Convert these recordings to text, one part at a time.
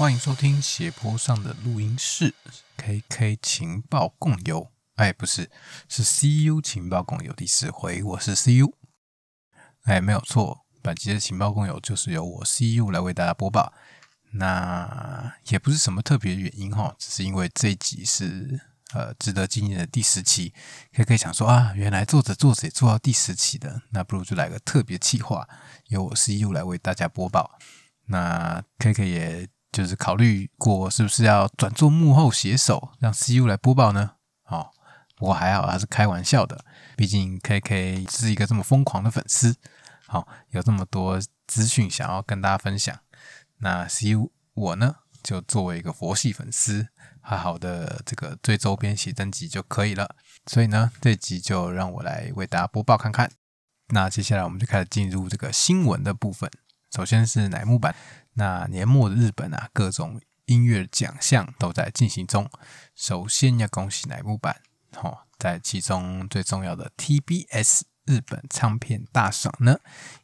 欢迎收听斜坡上的录音室，KK 情报共有。哎，不是，是 CU 情报共有第四回，我是 CU。哎，没有错，本集的情报共有就是由我 CU 来为大家播报。那也不是什么特别原因哈，只是因为这一集是呃值得纪念的第十期，KK 想说啊，原来做着做着也做到第十期的，那不如就来个特别企划，由我 CU 来为大家播报。那 KK 也。就是考虑过是不是要转做幕后写手，让 CU 来播报呢？哦，不过还好，他是开玩笑的。毕竟 KK 是一个这么疯狂的粉丝，好，有这么多资讯想要跟大家分享。那 CU 我呢，就作为一个佛系粉丝，好好的这个最周边写真集就可以了。所以呢，这集就让我来为大家播报看看。那接下来我们就开始进入这个新闻的部分。首先是乃木坂。那年末的日本啊，各种音乐奖项都在进行中。首先要恭喜乃木坂，哦，在其中最重要的 TBS 日本唱片大赏呢，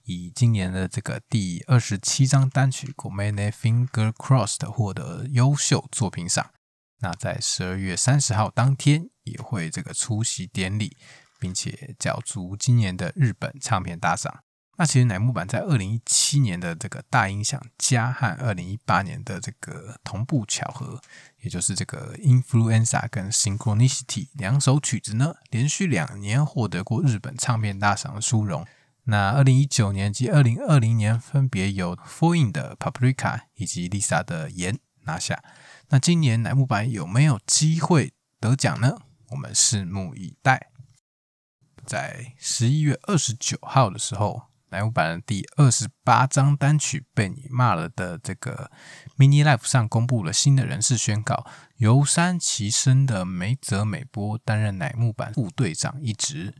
以今年的这个第二十七张单曲《g o m a n e Finger Crossed》获得优秀作品赏。那在十二月三十号当天也会这个出席典礼，并且角逐今年的日本唱片大赏。那其实乃木坂在二零一七年的这个大音响加和二零一八年的这个同步巧合，也就是这个 Influenza 跟 Synchronicity 两首曲子呢，连续两年获得过日本唱片大赏的殊荣。那二零一九年及二零二零年分别由 Four In 的 Paprika 以及 Lisa 的盐拿下。那今年乃木坂有没有机会得奖呢？我们拭目以待。在十一月二十九号的时候。乃木坂的第二十八张单曲被你骂了的这个 mini life 上公布了新的人事宣告，由山崎生的梅泽美波担任乃木坂副队长一职。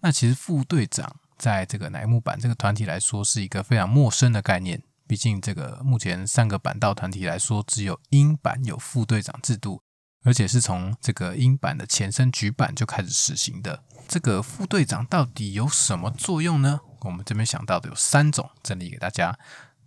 那其实副队长在这个乃木坂这个团体来说是一个非常陌生的概念，毕竟这个目前三个板道团体来说，只有英版有副队长制度，而且是从这个英版的前身局版就开始实行的。这个副队长到底有什么作用呢？我们这边想到的有三种，整理给大家。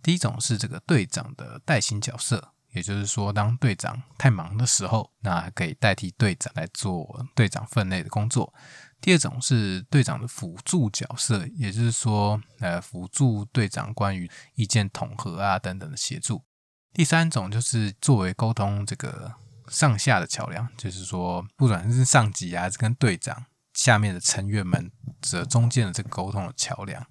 第一种是这个队长的代行角色，也就是说，当队长太忙的时候，那可以代替队长来做队长分内的工作。第二种是队长的辅助角色，也就是说，呃，辅助队长关于意见统合啊等等的协助。第三种就是作为沟通这个上下的桥梁，就是说，不管是上级啊，还是跟队长。下面的成员们则中间的这个沟通的桥梁。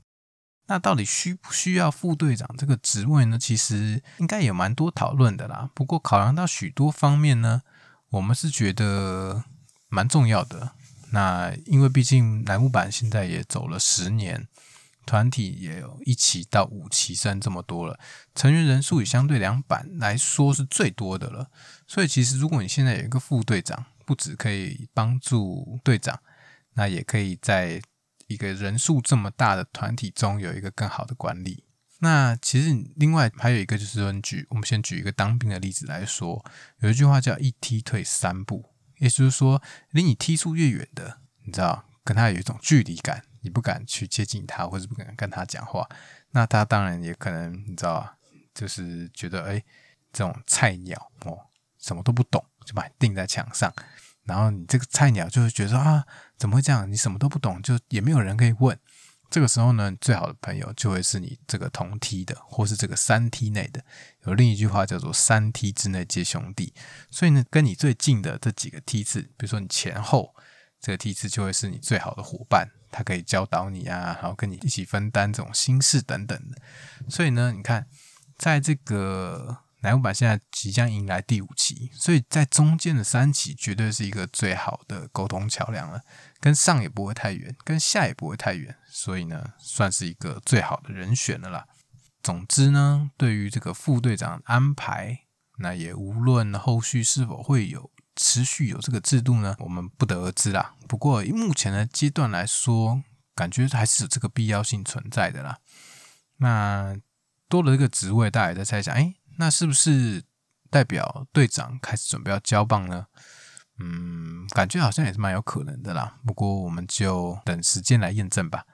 那到底需不需要副队长这个职位呢？其实应该有蛮多讨论的啦。不过考量到许多方面呢，我们是觉得蛮重要的。那因为毕竟楠木版现在也走了十年，团体也有一期到五期生这么多了，成员人数也相对两版来说是最多的了。所以其实如果你现在有一个副队长，不止可以帮助队长。那也可以在一个人数这么大的团体中有一个更好的管理。那其实另外还有一个就是说，举我们先举一个当兵的例子来说，有一句话叫“一踢退三步”，也就是说，离你踢出越远的，你知道，跟他有一种距离感，你不敢去接近他，或者不敢跟他讲话。那他当然也可能，你知道，就是觉得哎，这种菜鸟哦，什么都不懂，就把你钉在墙上。然后你这个菜鸟就会觉得啊，怎么会这样？你什么都不懂，就也没有人可以问。这个时候呢，最好的朋友就会是你这个同梯的，或是这个三梯内的。有另一句话叫做“三梯之内皆兄弟”，所以呢，跟你最近的这几个梯次，比如说你前后这个梯次，就会是你最好的伙伴，他可以教导你啊，然后跟你一起分担这种心事等等的。所以呢，你看，在这个。乃木坂现在即将迎来第五期，所以在中间的三期绝对是一个最好的沟通桥梁了，跟上也不会太远，跟下也不会太远，所以呢，算是一个最好的人选了啦。总之呢，对于这个副队长安排，那也无论后续是否会有持续有这个制度呢，我们不得而知啦。不过目前的阶段来说，感觉还是有这个必要性存在的啦。那多了这个职位，大家也在猜想，哎。那是不是代表队长开始准备要交棒呢？嗯，感觉好像也是蛮有可能的啦。不过我们就等时间来验证吧。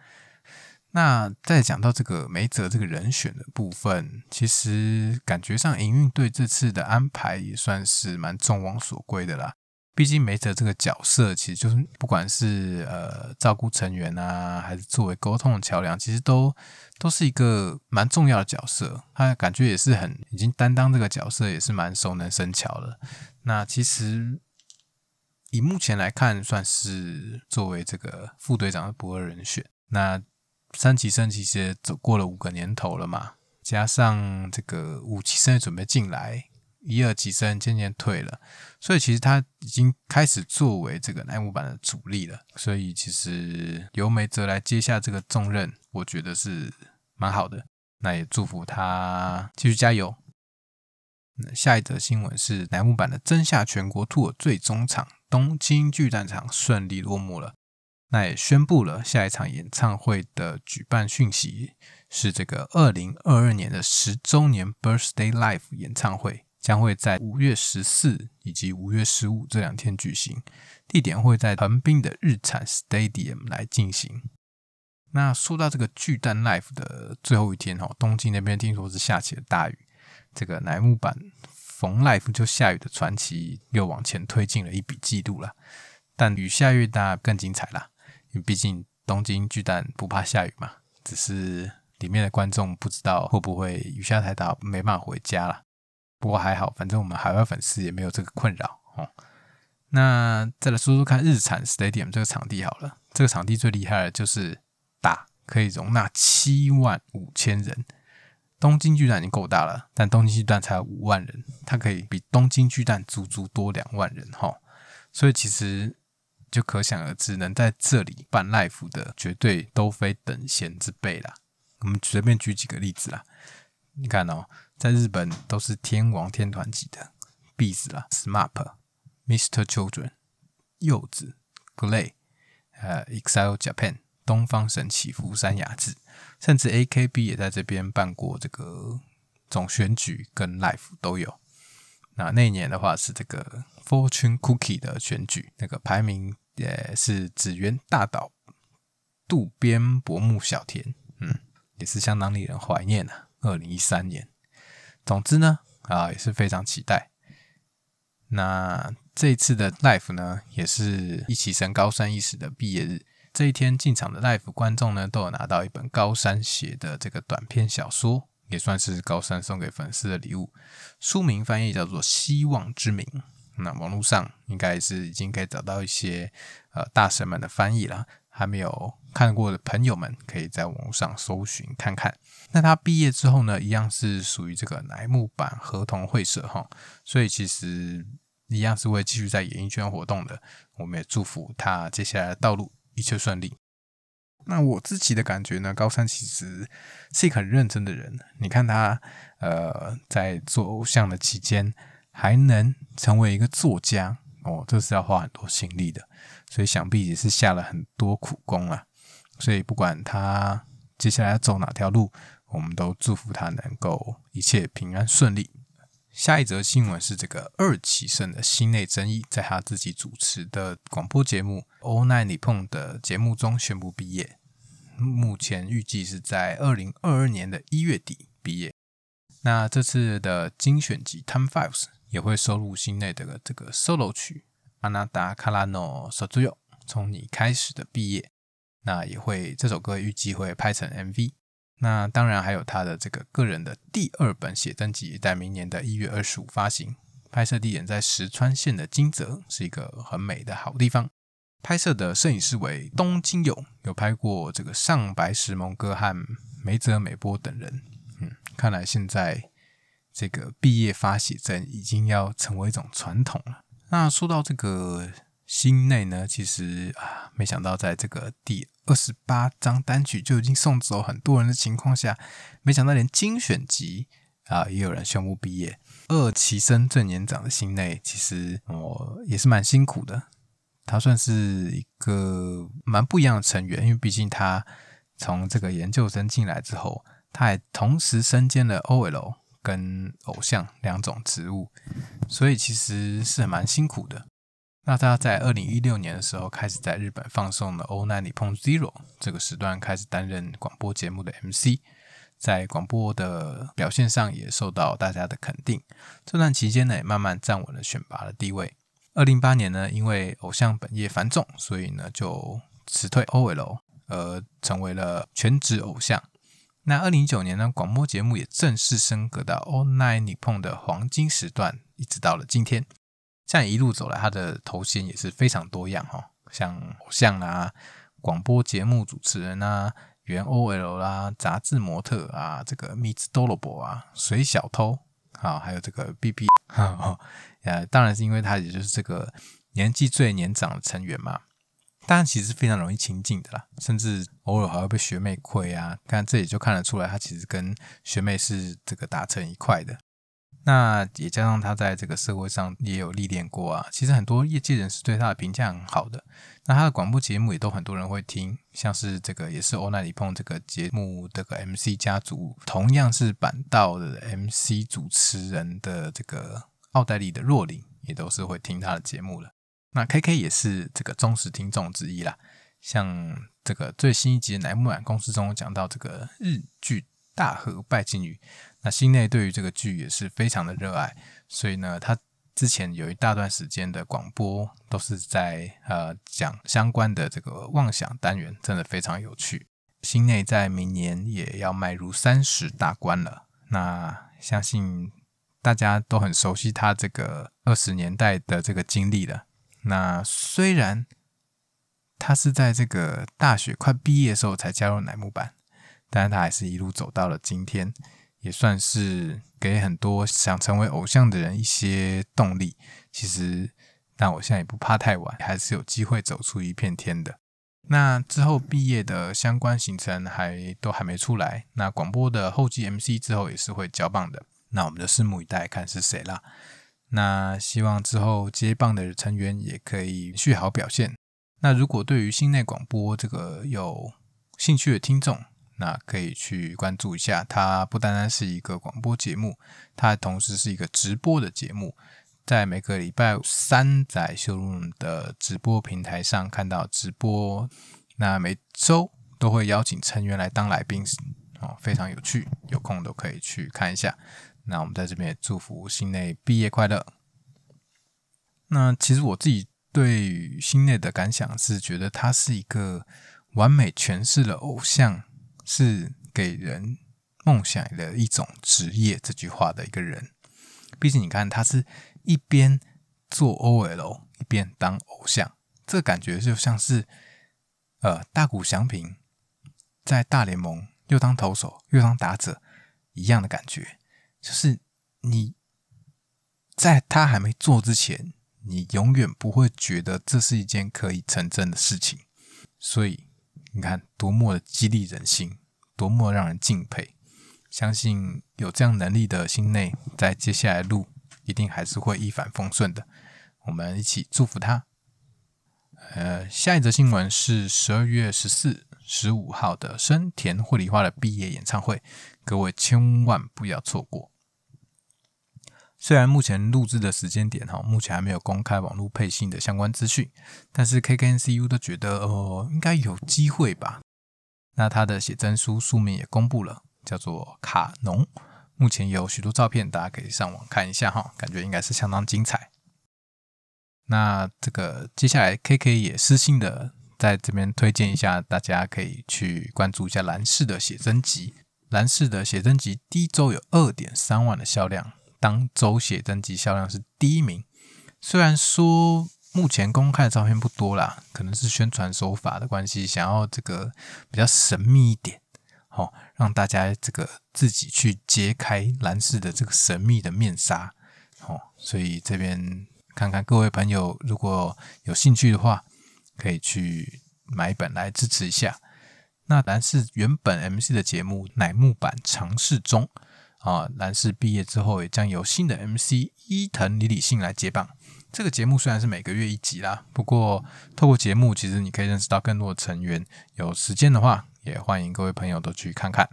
那再讲到这个梅泽这个人选的部分，其实感觉上营运队这次的安排也算是蛮众望所归的啦。毕竟梅泽这个角色，其实就是不管是呃照顾成员啊，还是作为沟通的桥梁，其实都都是一个蛮重要的角色。他感觉也是很已经担当这个角色，也是蛮熟能生巧了。那其实以目前来看，算是作为这个副队长的不二人选。那三级生其实走过了五个年头了嘛，加上这个五级生也准备进来。一二级生渐渐退了，所以其实他已经开始作为这个乃木坂的主力了。所以其实由梅泽来接下这个重任，我觉得是蛮好的。那也祝福他继续加油。下一则新闻是乃木坂的真夏全国 tour 最终场东京巨蛋场顺利落幕了。那也宣布了下一场演唱会的举办讯息，是这个二零二二年的十周年 Birthday Live 演唱会。将会在五月十四以及五月十五这两天举行，地点会在横滨的日产 Stadium 来进行。那说到这个巨蛋 Life 的最后一天哦，东京那边听说是下起了大雨，这个乃木坂逢 Life 就下雨的传奇又往前推进了一笔记录了。但雨下越大更精彩啦，因为毕竟东京巨蛋不怕下雨嘛，只是里面的观众不知道会不会雨下太大没办法回家了。不过还好，反正我们海外粉丝也没有这个困扰哦。那再来说说看日产 Stadium 这个场地好了，这个场地最厉害的就是大，可以容纳七万五千人。东京巨蛋已经够大了，但东京巨蛋才五万人，它可以比东京巨蛋足足多两万人哈。所以其实就可想而知，能在这里办 live 的，绝对都非等闲之辈啦。我们随便举几个例子啦，你看哦。在日本都是天王天团级的 b e s 啦，SMAP、Mr. Children、柚子、Glay、呃，EXILE Japan、东方神起、福山雅治，甚至 AKB 也在这边办过这个总选举跟 Live 都有。那那年的话是这个 Fortune Cookie 的选举，那个排名也是紫原大岛、渡边薄木小田，嗯，也是相当令人怀念的。二零一三年。总之呢，啊，也是非常期待。那这一次的 live 呢，也是一起升高三一时的毕业日。这一天进场的 live 观众呢，都有拿到一本高山写的这个短篇小说，也算是高山送给粉丝的礼物。书名翻译叫做《希望之名》。那网络上应该是已经可以找到一些呃大神们的翻译了。还没有看过的朋友们，可以在网络上搜寻看看。那他毕业之后呢，一样是属于这个乃木坂合同会社哈，所以其实一样是会继续在演艺圈活动的。我们也祝福他接下来的道路一切顺利。那我自己的感觉呢，高山其实是一个很认真的人。你看他呃，在做偶像的期间，还能成为一个作家哦，这是要花很多心力的。所以想必也是下了很多苦功啊！所以不管他接下来要走哪条路，我们都祝福他能够一切平安顺利。下一则新闻是这个二期生的心内争议，在他自己主持的广播节目《All Night Nippon》的节目中宣布毕业，目前预计是在二零二二年的一月底毕业。那这次的精选集《Time Fives》也会收录心内的这个 solo 曲。阿纳达卡拉诺索朱友，从你开始的毕业，那也会这首歌预计会拍成 MV。那当然还有他的这个个人的第二本写真集，在明年的一月二十五发行。拍摄地点在石川县的金泽，是一个很美的好地方。拍摄的摄影师为东京友，有拍过这个上白石萌歌和梅泽美波等人。嗯，看来现在这个毕业发写真已经要成为一种传统了。那说到这个心内呢，其实啊，没想到在这个第二十八张单曲就已经送走很多人的情况下，没想到连精选集啊也有人宣布毕业。二期生最年长的心内，其实我也是蛮辛苦的。他算是一个蛮不一样的成员，因为毕竟他从这个研究生进来之后，他还同时身兼了 OL。跟偶像两种职务，所以其实是蛮辛苦的。那他在二零一六年的时候开始在日本放送了《All Night Nippon Zero》这个时段，开始担任广播节目的 MC，在广播的表现上也受到大家的肯定。这段期间呢，也慢慢站稳了选拔的地位。二零八年呢，因为偶像本业繁重，所以呢就辞退 OL，而成为了全职偶像。那二零一九年呢，广播节目也正式升格到 All Night Nippon 的黄金时段，一直到了今天。这样一路走来，他的头衔也是非常多样哈，像偶像啊、广播节目主持人啊、原 OL 啦、杂志模特啊、这个 Miss Dolobo 啊、水小偷啊，还有这个 BB，呃，当然是因为他也就是这个年纪最年长的成员嘛，当然其实非常容易亲近的啦，甚至偶尔还会被学妹亏啊，看这里就看得出来，他其实跟学妹是这个打成一块的。那也加上他在这个社会上也有历练过啊，其实很多业界人士对他的评价很好的。那他的广播节目也都很多人会听，像是这个也是欧奈里碰这个节目这个 MC 家族，同样是板道的 MC 主持人的这个奥黛丽的若琳，也都是会听他的节目了。那 KK 也是这个忠实听众之一啦。像这个最新一集的乃木坂公司中讲到这个日剧大和拜金女。那心内对于这个剧也是非常的热爱，所以呢，他之前有一大段时间的广播都是在呃讲相关的这个妄想单元，真的非常有趣。心内在明年也要迈入三十大关了，那相信大家都很熟悉他这个二十年代的这个经历了。那虽然他是在这个大学快毕业的时候才加入乃木坂，但是他还是一路走到了今天。也算是给很多想成为偶像的人一些动力。其实，但我现在也不怕太晚，还是有机会走出一片天的。那之后毕业的相关行程还都还没出来。那广播的后继 MC 之后也是会交棒的。那我们就拭目以待，看是谁啦。那希望之后接棒的成员也可以续好表现。那如果对于新内广播这个有兴趣的听众，那可以去关注一下，它不单单是一个广播节目，它同时是一个直播的节目，在每个礼拜三在秀路的直播平台上看到直播。那每周都会邀请成员来当来宾，哦，非常有趣，有空都可以去看一下。那我们在这边也祝福新内毕业快乐。那其实我自己对于新内的感想是，觉得他是一个完美诠释了偶像。是给人梦想的一种职业，这句话的一个人。毕竟你看，他是一边做 OL 一边当偶像，这感觉就像是呃大谷翔平在大联盟又当投手又当打者一样的感觉。就是你在他还没做之前，你永远不会觉得这是一件可以成真的事情。所以你看，多么的激励人心。多么让人敬佩！相信有这样能力的心内，在接下来路一定还是会一帆风顺的。我们一起祝福他。呃，下一则新闻是十二月十四、十五号的深田惠梨花的毕业演唱会，各位千万不要错过。虽然目前录制的时间点哈，目前还没有公开网络配信的相关资讯，但是 KKNCU 都觉得哦，应该有机会吧。那他的写真书书名也公布了，叫做《卡农》。目前有许多照片，大家可以上网看一下哈，感觉应该是相当精彩。那这个接下来 KK 也私信的在这边推荐一下，大家可以去关注一下蓝氏的写真集。蓝氏的写真集第一周有二点三万的销量，当周写真集销量是第一名。虽然说。目前公开的照片不多啦，可能是宣传手法的关系，想要这个比较神秘一点，好让大家这个自己去揭开蓝氏的这个神秘的面纱，好，所以这边看看各位朋友如果有兴趣的话，可以去买一本来支持一下。那蓝氏原本 MC 的节目乃木坂尝试中啊，蓝氏毕业之后也将由新的 MC 伊藤李李信来接棒。这个节目虽然是每个月一集啦，不过透过节目，其实你可以认识到更多的成员。有时间的话，也欢迎各位朋友都去看看。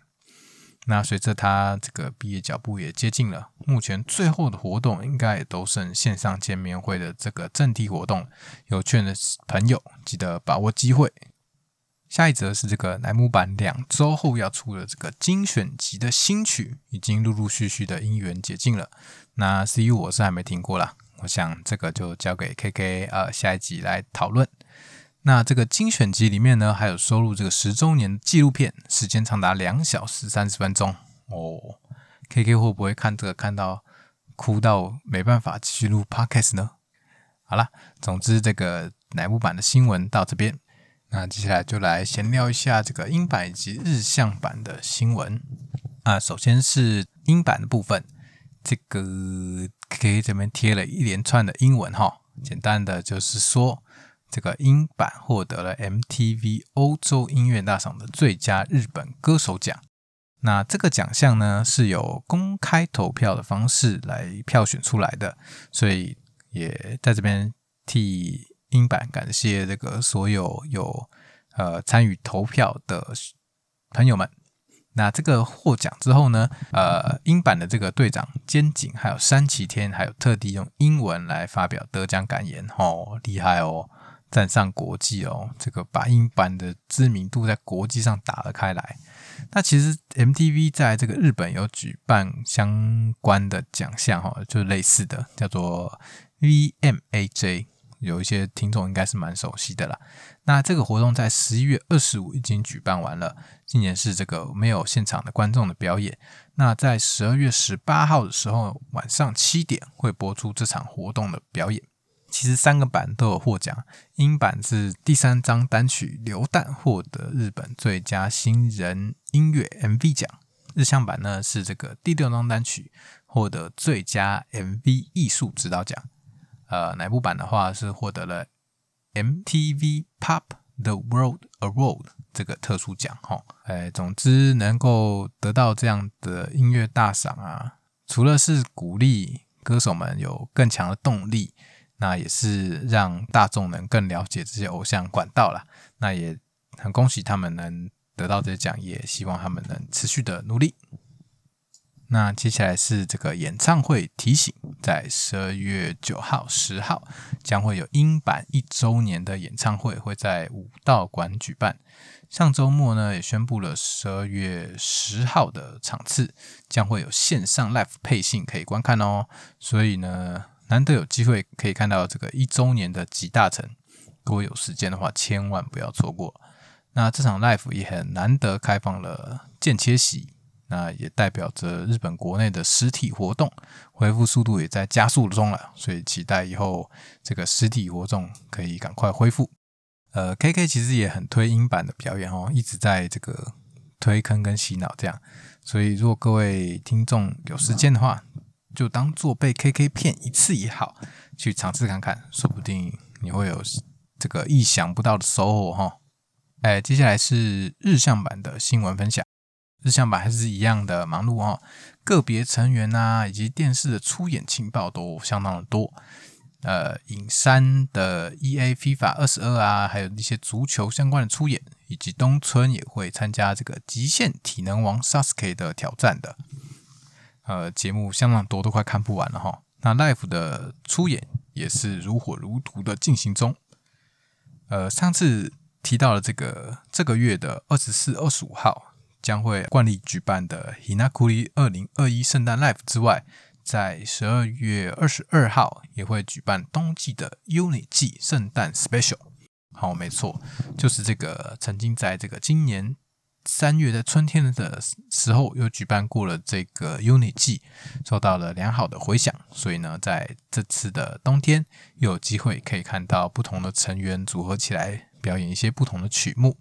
那随着他这个毕业脚步也接近了，目前最后的活动应该也都剩线上见面会的这个正题活动。有券的朋友记得把握机会。下一则是这个乃木坂两周后要出的这个精选集的新曲，已经陆陆续续的音源解禁了。那 CU 我是还没听过啦，我想这个就交给 KK 呃下一集来讨论。那这个精选集里面呢，还有收录这个十周年纪录片，时间长达两小时三十分钟哦。KK 会不会看这个看到哭到没办法继续录 Podcast 呢？好了，总之这个乃木坂的新闻到这边。那接下来就来闲聊一下这个英版以及日向版的新闻啊。首先是英版的部分，这个 K 这边贴了一连串的英文哈，简单的就是说，这个英版获得了 MTV 欧洲音乐大赏的最佳日本歌手奖。那这个奖项呢是有公开投票的方式来票选出来的，所以也在这边替。英版感谢这个所有有呃参与投票的朋友们。那这个获奖之后呢，呃，英版的这个队长兼景还有山崎天，还有特地用英文来发表得奖感言，哦，厉害哦，站上国际哦，这个把英版的知名度在国际上打了开来。那其实 MTV 在这个日本有举办相关的奖项，哈，就类似的，叫做 VMAJ。有一些听众应该是蛮熟悉的啦。那这个活动在十一月二十五已经举办完了，今年是这个没有现场的观众的表演。那在十二月十八号的时候晚上七点会播出这场活动的表演。其实三个版都有获奖，英版是第三张单曲《流弹》获得日本最佳新人音乐 MV 奖，日向版呢是这个第六张单曲获得最佳 MV 艺术指导奖。呃，哪部版的话是获得了 MTV Pop the World Award 这个特殊奖哈。哎，总之能够得到这样的音乐大赏啊，除了是鼓励歌手们有更强的动力，那也是让大众能更了解这些偶像管道啦。那也很恭喜他们能得到这些奖，也希望他们能持续的努力。那接下来是这个演唱会提醒，在十二月九号、十号将会有英版一周年的演唱会，会在武道馆举办。上周末呢，也宣布了十二月十号的场次将会有线上 live 配信可以观看哦。所以呢，难得有机会可以看到这个一周年的集大成，如果有时间的话，千万不要错过。那这场 live 也很难得开放了间切席。那也代表着日本国内的实体活动恢复速度也在加速中了，所以期待以后这个实体活动可以赶快恢复。呃，K K 其实也很推英版的表演哦，一直在这个推坑跟洗脑这样，所以如果各位听众有时间的话，就当做被 K K 骗一次也好，去尝试看看，说不定你会有这个意想不到的收获哈。哎，接下来是日向版的新闻分享。日向版还是一样的忙碌哦，个别成员啊，以及电视的出演情报都相当的多。呃，影山的 E A FIFA 二十二啊，还有一些足球相关的出演，以及东村也会参加这个极限体能王 Sasuke 的挑战的。呃，节目相当多，都快看不完了哈。那 Life 的出演也是如火如荼的进行中。呃，上次提到了这个这个月的二十四、二十五号。将会惯例举办的 Hinakuri 二零二一圣诞 Live 之外，在十二月二十二号也会举办冬季的 Uni 季圣诞 Special。好，没错，就是这个曾经在这个今年三月在春天的时候又举办过了这个 Uni 季，受到了良好的回响。所以呢，在这次的冬天又有机会可以看到不同的成员组合起来表演一些不同的曲目。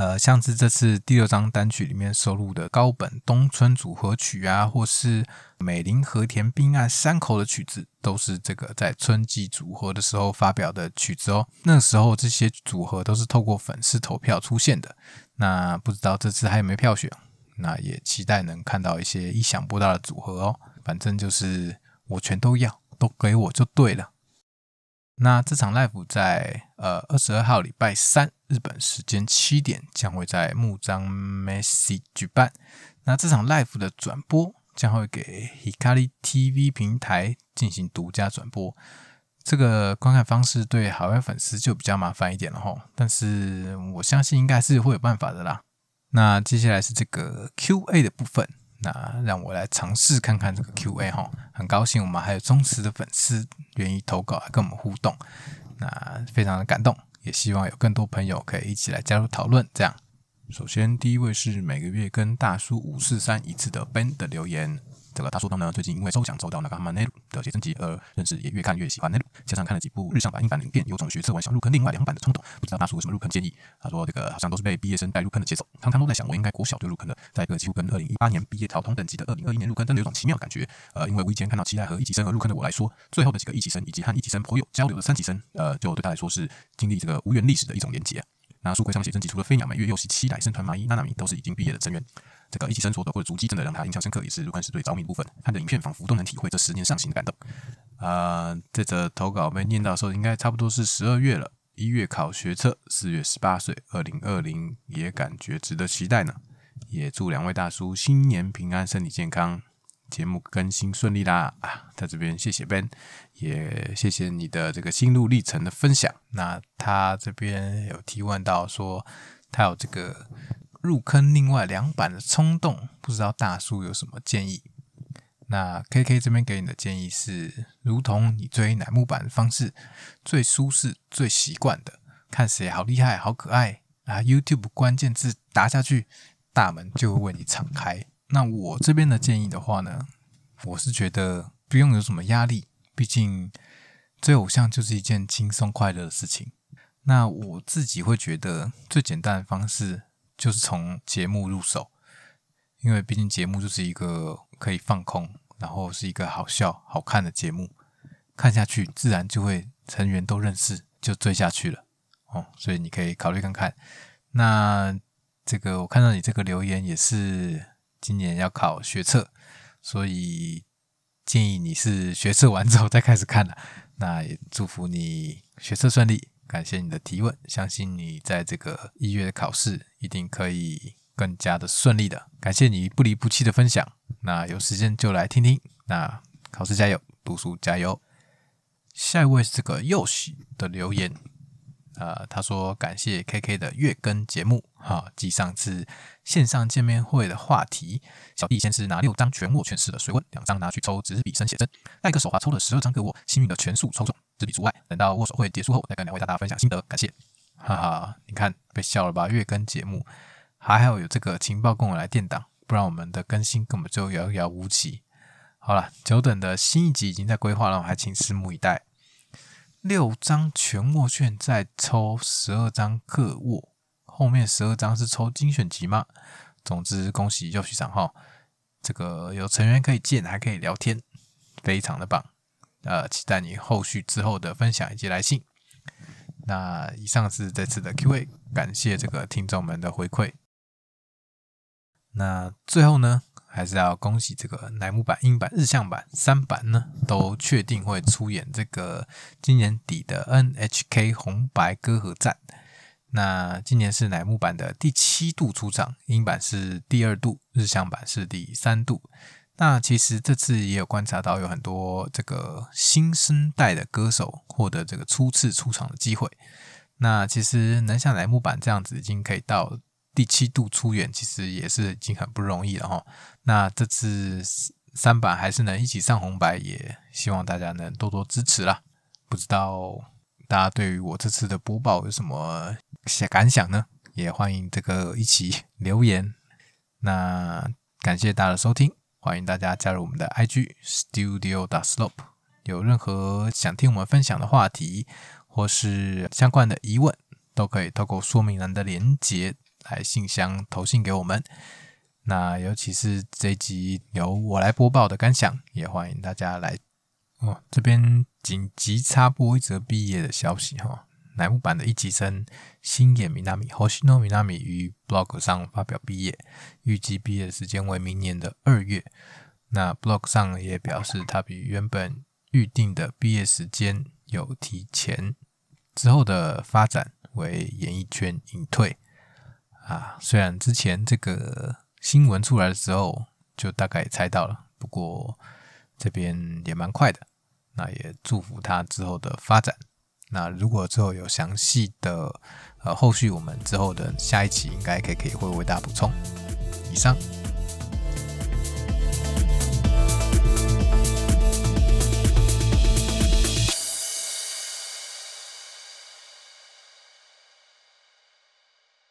呃，像是这次第六张单曲里面收录的高本东村组合曲啊，或是美林和田滨岸山口的曲子，都是这个在春季组合的时候发表的曲子哦。那时候这些组合都是透过粉丝投票出现的。那不知道这次还有没有票选？那也期待能看到一些意想不到的组合哦。反正就是我全都要，都给我就对了。那这场 live 在呃二十二号礼拜三日本时间七点将会在木张 Messi 举办。那这场 live 的转播将会给 Hikari TV 平台进行独家转播。这个观看方式对海外粉丝就比较麻烦一点了哈，但是我相信应该是会有办法的啦。那接下来是这个 Q&A 的部分。那让我来尝试看看这个 Q&A 哈，很高兴我们还有忠实的粉丝愿意投稿来跟我们互动，那非常的感动，也希望有更多朋友可以一起来加入讨论。这样，首先第一位是每个月跟大叔五四三一次的 Ben 的留言。这个大叔到呢，最近因为抽奖抽到那个马内鲁的写真集而认识，也越看越喜欢内鲁。加上看了几部日上版、英版影片，有种学测完想入坑另外两版的冲动。不知道大叔有什么入坑建议？他说这个好像都是被毕业生带入坑的节奏，常常都在想，我应该国小就入坑的，在一个几乎跟二零一八年毕业考同等级的二零二一年入坑，真的有种奇妙的感觉。呃，因为无意间看到期待和一起生而入坑的我来说，最后的几个一起生以及和一起生颇有交流的三起生，呃，就对他来说是经历这个无缘历史的一种连结。那书柜上写真集除了飞鸟、美月、又是七代生团麻衣、娜娜米，都是已经毕业的成员。这个一起生活的或者足迹，真的让他印象深刻，也是入坑时最着迷部分。看的影片，仿佛都能体会这十年上行的感动。啊，这则投稿被念到的时候，应该差不多是十二月了。一月考学测，四月十八岁，二零二零也感觉值得期待呢。也祝两位大叔新年平安，身体健康，节目更新顺利啦！啊，在这边谢谢 Ben，也谢谢你的这个心路历程的分享。那他这边有提问到说，他有这个。入坑另外两版的冲动，不知道大叔有什么建议？那 K K 这边给你的建议是，如同你追乃木坂的方式，最舒适、最习惯的，看谁好厉害、好可爱啊！YouTube 关键字打下去，大门就会为你敞开。那我这边的建议的话呢，我是觉得不用有什么压力，毕竟追偶像就是一件轻松快乐的事情。那我自己会觉得最简单的方式。就是从节目入手，因为毕竟节目就是一个可以放空，然后是一个好笑、好看的节目，看下去自然就会成员都认识，就追下去了哦。所以你可以考虑看看。那这个我看到你这个留言也是今年要考学测，所以建议你是学测完之后再开始看了。那也祝福你学测顺利。感谢你的提问，相信你在这个一月的考试一定可以更加的顺利的。感谢你不离不弃的分享，那有时间就来听听。那考试加油，读书加油。下一位是这个佑喜的留言。呃，他说感谢 K K 的月更节目，哈，继上次线上见面会的话题，小弟先是拿六张全握全试的水温，两张拿去抽纸笔生写真，那个手滑抽了十二张给我，幸运的全数抽中，这里除外。等到握手会结束后，再跟两位大大分享心得，感谢，哈哈，你看被笑了吧？月更节目还好有这个情报跟我来垫档，不然我们的更新根本就遥遥无期。好了，久等的新一集已经在规划了，还请拭目以待。六张全握券再抽十二张各握，后面十二张是抽精选集吗？总之恭喜又许长哈，这个有成员可以见，还可以聊天，非常的棒。呃，期待你后续之后的分享以及来信。那以上是这次的 Q&A，感谢这个听众们的回馈。那最后呢？还是要恭喜这个乃木坂、英版、日向版三版呢，都确定会出演这个今年底的 NHK 红白歌合战。那今年是乃木坂的第七度出场，英版是第二度，日向版是第三度。那其实这次也有观察到，有很多这个新生代的歌手获得这个初次出场的机会。那其实能像乃木坂这样子，已经可以到。第七度出演，其实也是已经很不容易了哈。那这次三版还是能一起上红白，也希望大家能多多支持啦。不知道大家对于我这次的播报有什么感想呢？也欢迎这个一起留言。那感谢大家的收听，欢迎大家加入我们的 IG Studio da Slope。有任何想听我们分享的话题，或是相关的疑问，都可以透过说明栏的连接。来信箱投信给我们，那尤其是这集由我来播报的感想，也欢迎大家来哦。这边紧急插播一则毕业的消息哈，乃木坂的一级生星野米纳米 Hoshino Minami 于 blog 上发表毕业，预计毕业时间为明年的二月。那 blog 上也表示，他比原本预定的毕业时间有提前之后的发展为演艺圈隐退啊。虽然之前这个新闻出来的时候就大概猜到了，不过这边也蛮快的。那也祝福他之后的发展。那如果之后有详细的呃后续，我们之后的下一期应该可以可以会为大家补充。以上。